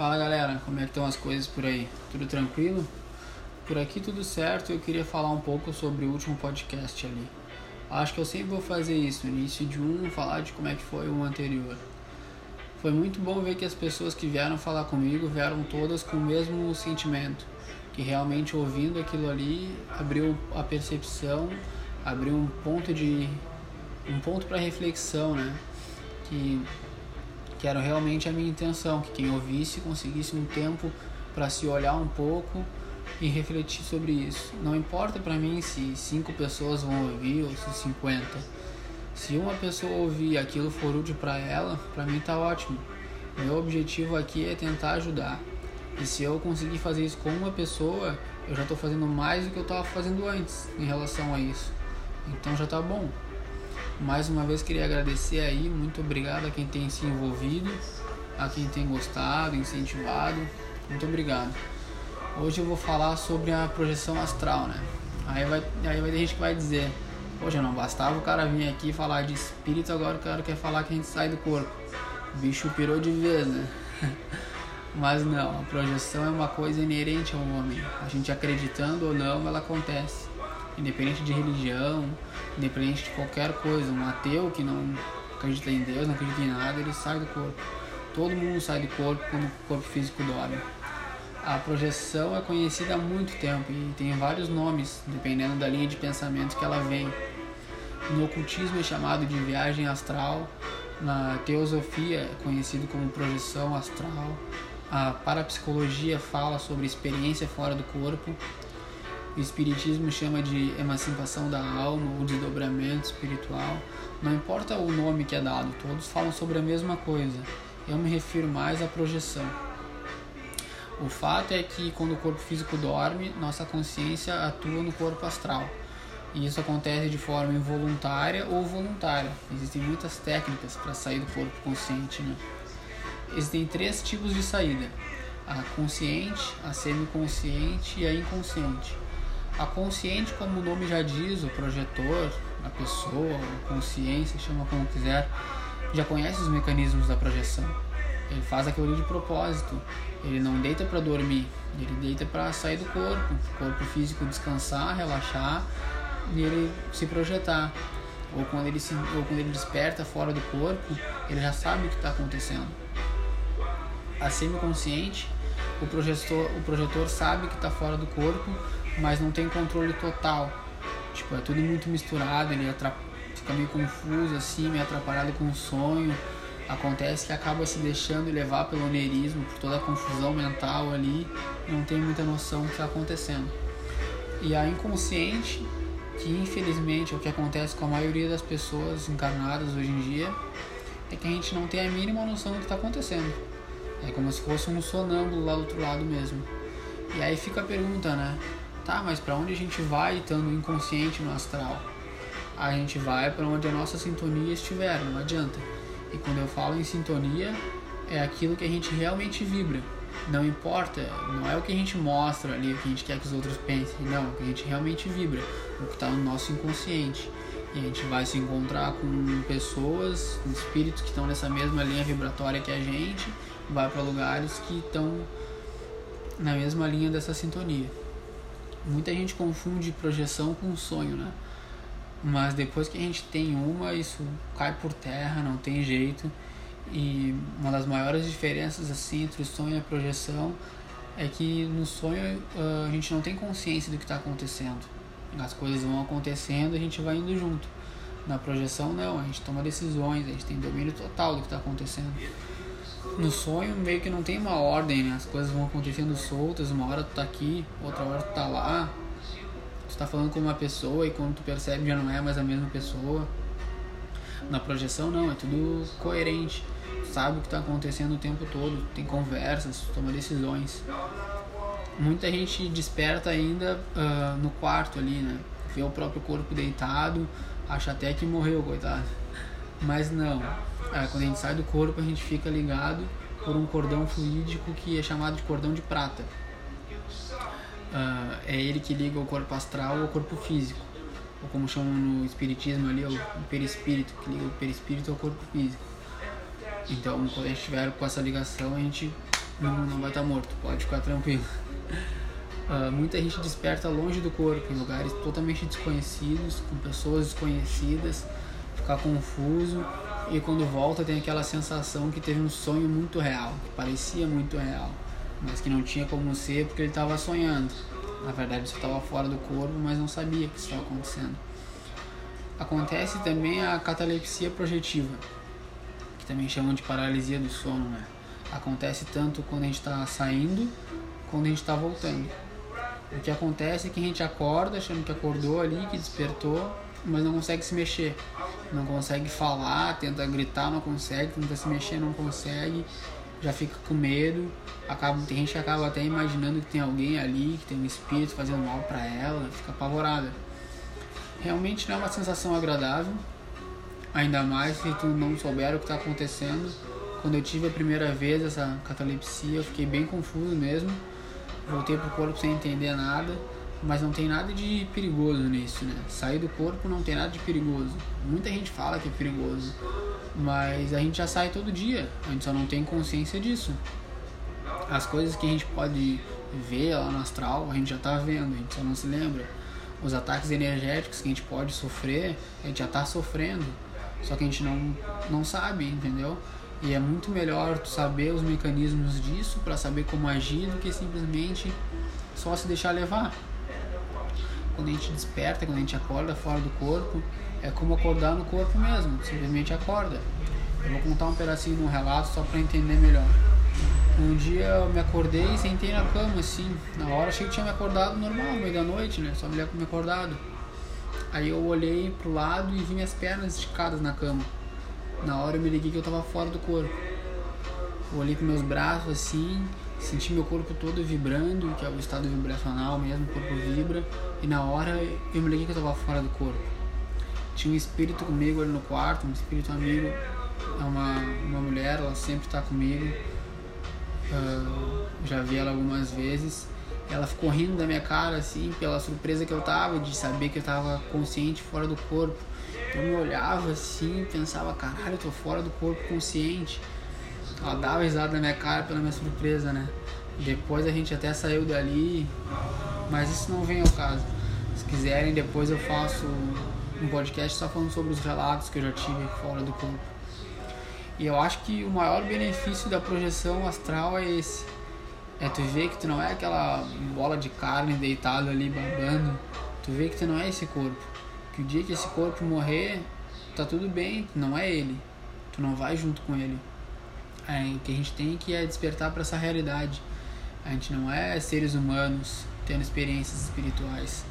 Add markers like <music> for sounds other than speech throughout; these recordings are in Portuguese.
Fala galera, como é que estão as coisas por aí? Tudo tranquilo? Por aqui tudo certo, eu queria falar um pouco sobre o último podcast ali. Acho que eu sempre vou fazer isso, no início de um, falar de como é que foi o anterior. Foi muito bom ver que as pessoas que vieram falar comigo vieram todas com o mesmo sentimento, que realmente ouvindo aquilo ali abriu a percepção, abriu um ponto de um ponto para reflexão, né? Que que era realmente a minha intenção, que quem ouvisse conseguisse um tempo para se olhar um pouco e refletir sobre isso. Não importa para mim se cinco pessoas vão ouvir ou se 50. Se uma pessoa ouvir e aquilo for útil para ela, para mim tá ótimo. Meu objetivo aqui é tentar ajudar. E se eu conseguir fazer isso com uma pessoa, eu já estou fazendo mais do que eu estava fazendo antes em relação a isso. Então já tá bom. Mais uma vez queria agradecer aí, muito obrigado a quem tem se envolvido, a quem tem gostado, incentivado. Muito obrigado. Hoje eu vou falar sobre a projeção astral, né? Aí vai, aí vai ter gente que vai dizer, poxa, não bastava o cara vir aqui falar de espírito, agora o cara quer falar que a gente sai do corpo. O bicho pirou de vez, né? <laughs> Mas não, a projeção é uma coisa inerente ao homem. A gente acreditando ou não, ela acontece independente de religião, independente de qualquer coisa. Um ateu que não acredita em Deus, não acredita em nada, ele sai do corpo. Todo mundo sai do corpo quando o corpo físico dorme. A projeção é conhecida há muito tempo e tem vários nomes, dependendo da linha de pensamento que ela vem. No ocultismo é chamado de viagem astral, na teosofia é conhecido como projeção astral, a parapsicologia fala sobre experiência fora do corpo o Espiritismo chama de emancipação da alma ou desdobramento espiritual. Não importa o nome que é dado, todos falam sobre a mesma coisa. Eu me refiro mais à projeção. O fato é que quando o corpo físico dorme, nossa consciência atua no corpo astral. E isso acontece de forma involuntária ou voluntária. Existem muitas técnicas para sair do corpo consciente. Né? Existem três tipos de saída: a consciente, a semiconsciente e a inconsciente. A consciente, como o nome já diz, o projetor, a pessoa, a consciência, chama como quiser, já conhece os mecanismos da projeção. Ele faz aquilo de propósito. Ele não deita para dormir, ele deita para sair do corpo, o corpo físico descansar, relaxar e ele se projetar. Ou quando ele se, ou quando ele desperta fora do corpo, ele já sabe o que está acontecendo. A semiconsciente, o projetor, o projetor sabe que está fora do corpo, mas não tem controle total. Tipo, é tudo muito misturado, ele fica meio confuso assim, meio atrapalhado com o sonho. Acontece que acaba se deixando levar pelo oneirismo, por toda a confusão mental ali, não tem muita noção do que está acontecendo. E a inconsciente, que infelizmente é o que acontece com a maioria das pessoas encarnadas hoje em dia, é que a gente não tem a mínima noção do que está acontecendo. É como se fosse um sonâmbulo lá do outro lado mesmo. E aí fica a pergunta, né? Tá, mas para onde a gente vai estando inconsciente no astral? A gente vai para onde a nossa sintonia estiver, não adianta. E quando eu falo em sintonia, é aquilo que a gente realmente vibra. Não importa, não é o que a gente mostra ali, o que a gente quer que os outros pensem, não, o que a gente realmente vibra, o que está no nosso inconsciente. E a gente vai se encontrar com pessoas, com espíritos que estão nessa mesma linha vibratória que a gente, vai para lugares que estão na mesma linha dessa sintonia. Muita gente confunde projeção com sonho, né? Mas depois que a gente tem uma, isso cai por terra, não tem jeito. E uma das maiores diferenças assim entre o sonho e a projeção é que no sonho ah, a gente não tem consciência do que está acontecendo. As coisas vão acontecendo, a gente vai indo junto. Na projeção não, a gente toma decisões, a gente tem domínio total do que está acontecendo. No sonho meio que não tem uma ordem, né? As coisas vão acontecendo soltas, uma hora tu tá aqui, outra hora tu tá lá. Tu tá falando com uma pessoa e quando tu percebe já não é mais a mesma pessoa. Na projeção não, é tudo coerente. Tu sabe o que tá acontecendo o tempo todo, tem conversas, toma decisões. Muita gente desperta ainda uh, no quarto ali, né? Vê o próprio corpo deitado, acha até que morreu, coitado. Mas não, é, quando a gente sai do corpo, a gente fica ligado por um cordão fluídico que é chamado de cordão de prata. Uh, é ele que liga o corpo astral ao corpo físico, ou como chamam no espiritismo ali, o perispírito, que liga o perispírito ao corpo físico. Então, quando a gente estiver com essa ligação, a gente não, não vai estar morto, pode ficar tranquilo. Uh, <laughs> muita gente desperta longe do corpo, em lugares totalmente desconhecidos, com pessoas desconhecidas, ficar confuso e quando volta tem aquela sensação que teve um sonho muito real, que parecia muito real, mas que não tinha como ser porque ele estava sonhando. Na verdade, você estava fora do corpo, mas não sabia que estava acontecendo. Acontece também a catalepsia projetiva, que também chamam de paralisia do sono, né? Acontece tanto quando a gente está saindo, quando a gente está voltando. O que acontece é que a gente acorda achando que acordou ali, que despertou, mas não consegue se mexer. Não consegue falar, tenta gritar, não consegue, tenta se mexer, não consegue, já fica com medo. Acaba, tem gente que acaba até imaginando que tem alguém ali, que tem um espírito fazendo mal para ela, fica apavorada. Realmente não é uma sensação agradável, ainda mais se tu não souber o que está acontecendo. Quando eu tive a primeira vez essa catalepsia, eu fiquei bem confuso mesmo. Voltei pro corpo sem entender nada, mas não tem nada de perigoso nisso, né? Sair do corpo não tem nada de perigoso. Muita gente fala que é perigoso, mas a gente já sai todo dia, a gente só não tem consciência disso. As coisas que a gente pode ver lá no astral, a gente já tá vendo, a gente só não se lembra os ataques energéticos que a gente pode sofrer, a gente já está sofrendo, só que a gente não, não sabe, entendeu? E é muito melhor tu saber os mecanismos disso para saber como agir do que simplesmente só se deixar levar. Quando a gente desperta, quando a gente acorda fora do corpo, é como acordar no corpo mesmo, simplesmente acorda. Eu vou contar um pedacinho de um relato só para entender melhor. Um dia eu me acordei e sentei na cama, assim. Na hora achei que tinha me acordado normal, meio da noite, né? Só me me acordado. Aí eu olhei pro lado e vi minhas pernas esticadas na cama. Na hora eu me liguei que eu tava fora do corpo. Eu olhei pros meus braços assim, senti meu corpo todo vibrando, que é o estado vibracional mesmo, o corpo vibra. E na hora eu me liguei que eu tava fora do corpo. Tinha um espírito comigo ali no quarto, um espírito amigo. É uma, uma mulher, ela sempre tá comigo Uh, já vi ela algumas vezes. Ela ficou rindo da minha cara, assim, pela surpresa que eu tava, de saber que eu tava consciente fora do corpo. Eu me olhava assim, pensava, caralho, eu tô fora do corpo consciente. Ela dava risada na minha cara pela minha surpresa, né? Depois a gente até saiu dali, mas isso não vem ao caso. Se quiserem, depois eu faço um podcast só falando sobre os relatos que eu já tive fora do corpo. E eu acho que o maior benefício da projeção astral é esse. É tu ver que tu não é aquela bola de carne deitado ali babando. Tu vê que tu não é esse corpo. Que o dia que esse corpo morrer, tá tudo bem, não é ele. Tu não vai junto com ele. É, que a gente tem que é despertar para essa realidade. A gente não é seres humanos tendo experiências espirituais.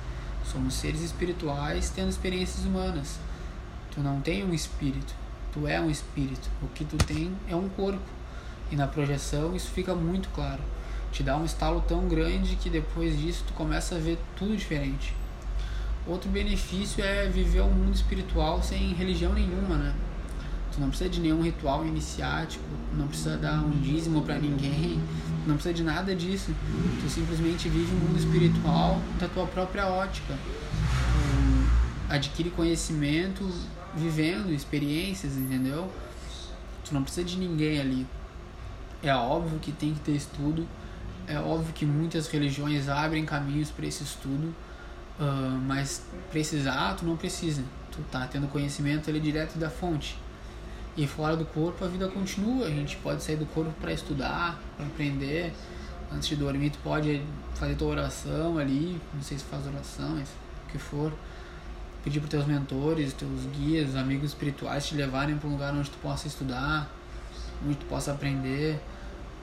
Somos seres espirituais tendo experiências humanas. Tu não tem um espírito Tu é um espírito. O que tu tem é um corpo. E na projeção isso fica muito claro. Te dá um estalo tão grande que depois disso tu começa a ver tudo diferente. Outro benefício é viver um mundo espiritual sem religião nenhuma, né? Tu não precisa de nenhum ritual iniciático, não precisa dar um dízimo para ninguém, não precisa de nada disso. Tu simplesmente vive um mundo espiritual da tua própria ótica. Tu adquire conhecimento vivendo experiências, entendeu? Tu não precisa de ninguém ali. É óbvio que tem que ter estudo, é óbvio que muitas religiões abrem caminhos para esse estudo, uh, mas precisar, tu não precisa. Tu tá tendo conhecimento ali direto da fonte. E fora do corpo a vida continua, a gente pode sair do corpo para estudar, para aprender. Antes de dormir, tu pode fazer tua oração ali, não sei se faz oração, mas o que for. Pedir para teus mentores, teus guias, amigos espirituais te levarem para um lugar onde tu possa estudar, onde tu possa aprender,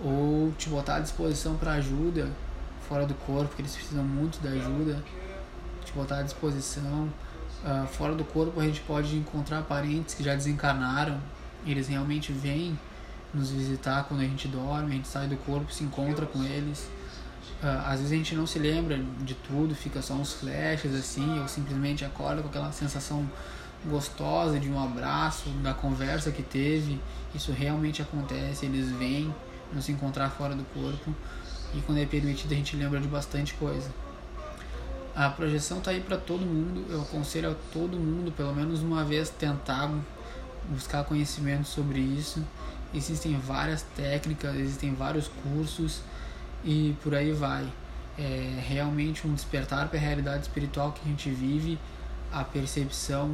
ou te botar à disposição para ajuda fora do corpo, porque eles precisam muito da ajuda, te botar à disposição. Uh, fora do corpo a gente pode encontrar parentes que já desencarnaram, eles realmente vêm nos visitar quando a gente dorme, a gente sai do corpo, se encontra com eles. Uh, às vezes a gente não se lembra de tudo, fica só uns flashes assim, ou simplesmente acorda com aquela sensação gostosa de um abraço, da conversa que teve. Isso realmente acontece, eles vêm nos encontrar fora do corpo e quando é permitido a gente lembra de bastante coisa. A projeção tá aí para todo mundo, eu aconselho a todo mundo, pelo menos uma vez, tentar buscar conhecimento sobre isso existem várias técnicas, existem vários cursos e por aí vai. É realmente um despertar para a realidade espiritual que a gente vive, a percepção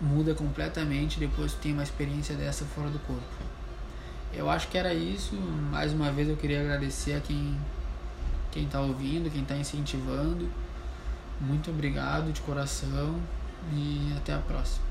muda completamente depois que tem uma experiência dessa fora do corpo. Eu acho que era isso. Mais uma vez eu queria agradecer a quem quem está ouvindo, quem está incentivando. Muito obrigado de coração e até a próxima.